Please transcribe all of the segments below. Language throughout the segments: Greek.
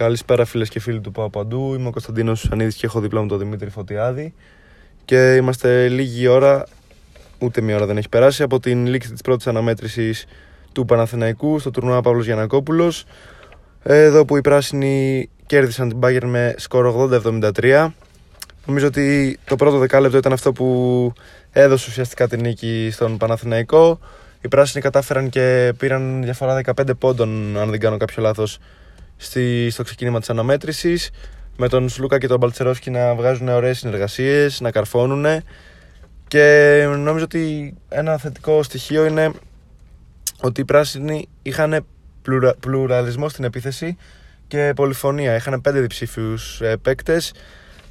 Καλησπέρα φίλες και φίλοι του Παπαντού. Είμαι ο Κωνσταντίνος Σουσανίδη και έχω δίπλα μου τον Δημήτρη Φωτιάδη. Και είμαστε λίγη ώρα, ούτε μία ώρα δεν έχει περάσει, από την λήξη της πρώτης αναμέτρησης του Παναθηναϊκού στο τουρνουά Παύλος Γιανακόπουλος. Εδώ που οι πράσινοι κέρδισαν την Bayern με σκορ 80-73. Νομίζω ότι το πρώτο δεκάλεπτο ήταν αυτό που έδωσε ουσιαστικά την νίκη στον Παναθηναϊκό. Οι πράσινοι κατάφεραν και πήραν διαφορά 15 πόντων, αν δεν κάνω κάποιο λάθο, στο ξεκίνημα της αναμέτρησης. Με τον Σλούκα και τον Μπαλτσερόσκι να βγάζουν ωραίες συνεργασίες, να καρφώνουν. Και νομίζω ότι ένα θετικό στοιχείο είναι ότι οι πράσινοι είχαν πλουρα, πλουραλισμό στην επίθεση και πολυφωνία. Είχαν πέντε διψήφιους ε, παίκτες.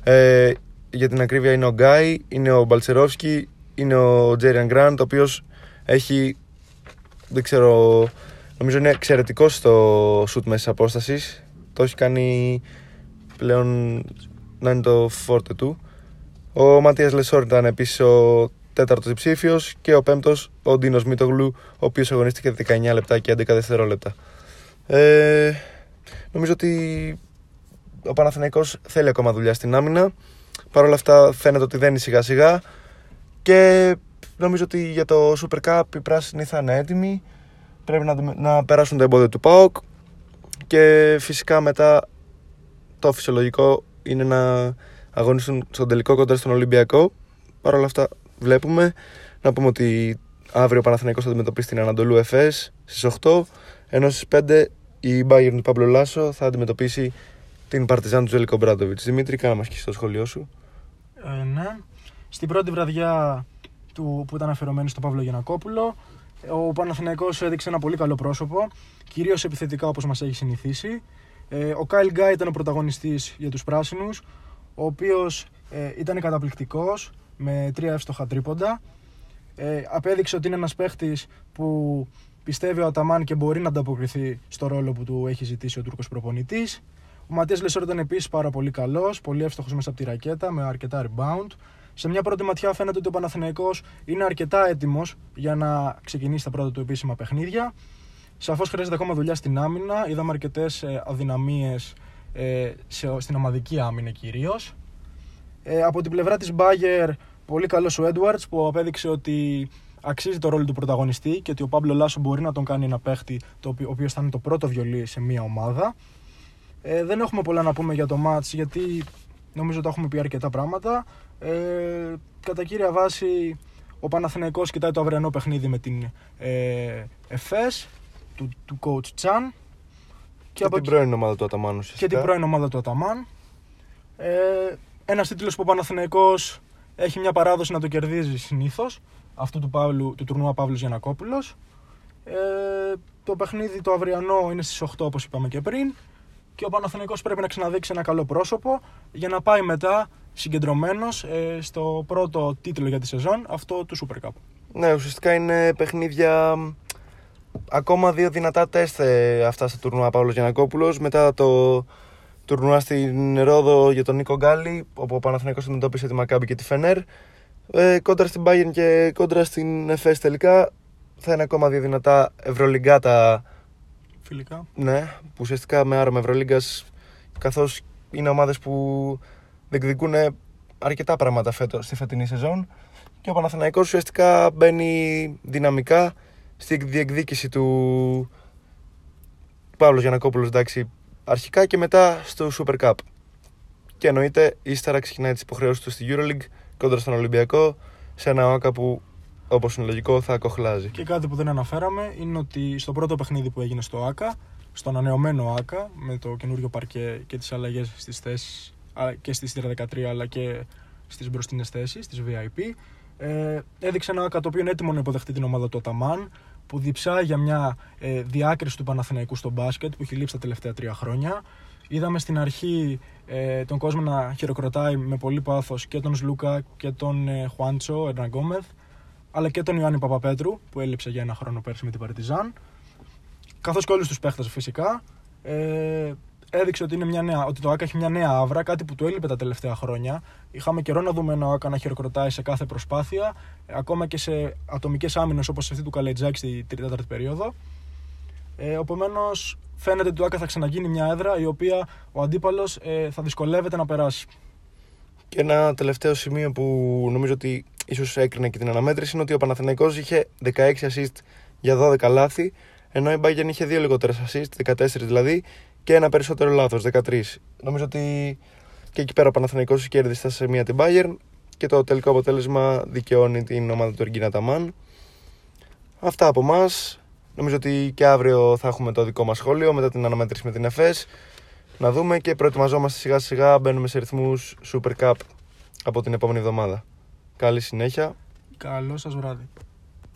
Ε, για την ακρίβεια είναι ο Γκάι, είναι ο Μπαλτσερόφσκι, είναι ο Τζέριαν Γκραντ, ο οποίος έχει, δεν ξέρω, νομίζω είναι εξαιρετικό στο σουτ μέσα απόστασης. Το έχει κάνει πλέον να είναι το φόρτε του. Ο Ματίας Λεσόρ ήταν επίσης ο τέταρτος ψήφιο και ο πέμπτος ο Ντίνος Μίτογλου, ο οποίος αγωνίστηκε 19 λεπτά και 11 δευτερόλεπτα. Ε, νομίζω ότι ο Παναθηναϊκός θέλει ακόμα δουλειά στην άμυνα. Παρ' όλα αυτά φαίνεται ότι δεν είναι σιγά σιγά και νομίζω ότι για το Super Cup οι πράσινοι θα είναι έτοιμοι. Πρέπει να, να περάσουν το εμπόδιο του ΠΑΟΚ και φυσικά μετά το φυσιολογικό είναι να αγωνίσουν στον τελικό κοντά στον Ολυμπιακό. Παρ' όλα αυτά βλέπουμε να πούμε ότι αύριο ο Παναθηναϊκός θα αντιμετωπίσει την Ανατολού ΕΦΕΣ στις 8 ενώ στις 5 η Bayern του Παύλο Λάσο θα αντιμετωπίσει την Παρτιζάν του Ζέλικο Μπράντοβιτ. Δημήτρη, κάνα μας και στο σχολείο σου. Ε, ναι. Στην πρώτη βραδιά του, που ήταν αφιερωμένη στο Παύλο Γιανακόπουλο, ο Παναθηναϊκός έδειξε ένα πολύ καλό πρόσωπο, κυρίως επιθετικά όπως μας έχει συνηθίσει. Ε, ο Κάιλ Γκάι ήταν ο πρωταγωνιστής για τους πράσινους, ο οποίος ε, ήταν καταπληκτικός με τρία εύστοχα τρίποντα. Ε, απέδειξε ότι είναι ένας παίχτης που πιστεύει ο Αταμάν και μπορεί να ανταποκριθεί στο ρόλο που του έχει ζητήσει ο Τούρκος προπονητής. Ο Ματίας Λεσόρ ήταν επίσης πάρα πολύ καλός, πολύ εύστοχος μέσα από τη ρακέτα, με αρκετά rebound. Σε μια πρώτη ματιά φαίνεται ότι ο Παναθηναϊκός είναι αρκετά έτοιμος για να ξεκινήσει τα πρώτα του επίσημα παιχνίδια. Σαφώς χρειάζεται ακόμα δουλειά στην άμυνα. Είδαμε αρκετές αδυναμίες ε, στην ομαδική άμυνα κυρίως. Ε, από την πλευρά της Μπάγκερ, πολύ καλός ο Edwards που απέδειξε ότι αξίζει το ρόλο του πρωταγωνιστή και ότι ο Πάμπλο Λάσο μπορεί να τον κάνει ένα παίχτη το οποίο, ο οποίος θα είναι το πρώτο βιολί σε μια ομάδα. Ε, δεν έχουμε πολλά να πούμε για το match γιατί νομίζω ότι έχουμε πει αρκετά πράγματα. Ε, κατά κύρια βάση ο Παναθηναϊκός κοιτάει το αυριανό παιχνίδι με την ε, ΕΦΕΣ του, του coach Chan και, και την πρώην ομάδα του Αταμάν Και την πρώην ομάδα του Αταμάν. Ε, ένας τίτλος που ο Παναθηναϊκός έχει μια παράδοση να το κερδίζει συνήθως αυτού του, Παύλου, του τουρνουά Παύλος Γιανακόπουλος. Ε, το παιχνίδι το αυριανό είναι στις 8 όπως είπαμε και πριν και ο Παναθηναϊκός πρέπει να ξαναδείξει ένα καλό πρόσωπο για να πάει μετά συγκεντρωμένος ε, στο πρώτο τίτλο για τη σεζόν, αυτό του Super Cup. Ναι, ουσιαστικά είναι παιχνίδια ακόμα δύο δυνατά τεστ ε, αυτά στο τουρνουά Παύλος Γιανακόπουλος μετά το τουρνουά στην Ρόδο για τον Νίκο Γκάλι όπου ο Παναθηναϊκός αντιμετώπισε τη Μακάμπη και τη Φενέρ ε, κόντρα στην Bayern και κόντρα στην ΕΦΕΣ τελικά θα είναι ακόμα δύο δυνατά ευρωλυγκάτα φιλικά. Ναι, που ουσιαστικά με άρωμα Ευρωλίγκας, καθώς είναι ομάδες που διεκδικούν αρκετά πράγματα φέτο, στη φετινή σεζόν. Και ο Παναθηναϊκός ουσιαστικά μπαίνει δυναμικά στη διεκδίκηση του Παύλος Γιανακόπουλος, εντάξει, αρχικά και μετά στο Super Cup. Και εννοείται, ύστερα ξεκινάει τις υποχρεώσεις του στη Euroleague κόντρα στον Ολυμπιακό, σε ένα ΟΑΚΑ που όπως είναι λογικό, θα κοχλάζει. Και κάτι που δεν αναφέραμε είναι ότι στο πρώτο παιχνίδι που έγινε στο ΑΚΑ, στο ανανεωμένο ΑΚΑ, με το καινούριο παρκέ και τις αλλαγές στις θέσεις και στη στήρα 13 αλλά και στις μπροστινές θέσεις, στις VIP, ε, έδειξε ένα ΑΚΑ το οποίο είναι έτοιμο να υποδεχτεί την ομάδα του Αταμάν, που διψάει για μια ε, διάκριση του Παναθηναϊκού στο μπάσκετ που έχει λείψει τα τελευταία τρία χρόνια. Είδαμε στην αρχή ε, τον κόσμο να χειροκροτάει με πολύ πάθος και τον Σλούκα και τον ε, Χουάντσο Ερναγκόμεθ αλλά και τον Ιωάννη Παπαπέτρου που έλειψε για ένα χρόνο πέρσι με την Παρτιζάν. Καθώς και όλους τους παίχτες φυσικά. Ε, έδειξε ότι, είναι μια νέα, ότι το ΑΚΑ έχει μια νέα άβρα, κάτι που του έλειπε τα τελευταία χρόνια. Είχαμε καιρό να δούμε ένα ΑΚΑ να χειροκροτάει σε κάθε προσπάθεια, ακόμα και σε ατομικές άμυνες όπως αυτή του Καλετζάκη στη 34η περίοδο. Ε, Επομένως, φαίνεται ότι το ΑΚΑ θα ξαναγίνει μια έδρα η οποία ο αντίπαλος ε, θα δυσκολεύεται να περάσει. Και ένα τελευταίο σημείο που νομίζω ότι ίσως έκρινε και την αναμέτρηση είναι ότι ο Παναθηναϊκός είχε 16 assist για 12 λάθη, ενώ η Bayern είχε δύο λιγότερες assist, 14 δηλαδή, και ένα περισσότερο λάθος, 13. Νομίζω ότι και εκεί πέρα ο Παναθηναϊκός κέρδισε σε μία την Bayern και το τελικό αποτέλεσμα δικαιώνει την ομάδα του Εργίνα Ταμάν. Αυτά από εμά. Νομίζω ότι και αύριο θα έχουμε το δικό μας σχόλιο μετά την αναμέτρηση με την ΕΦΕΣ. Να δούμε και προετοιμαζόμαστε σιγά σιγά. Μπαίνουμε σε ρυθμούς Super Cup από την επόμενη εβδομάδα. Καλή συνέχεια. Καλό σας βράδυ.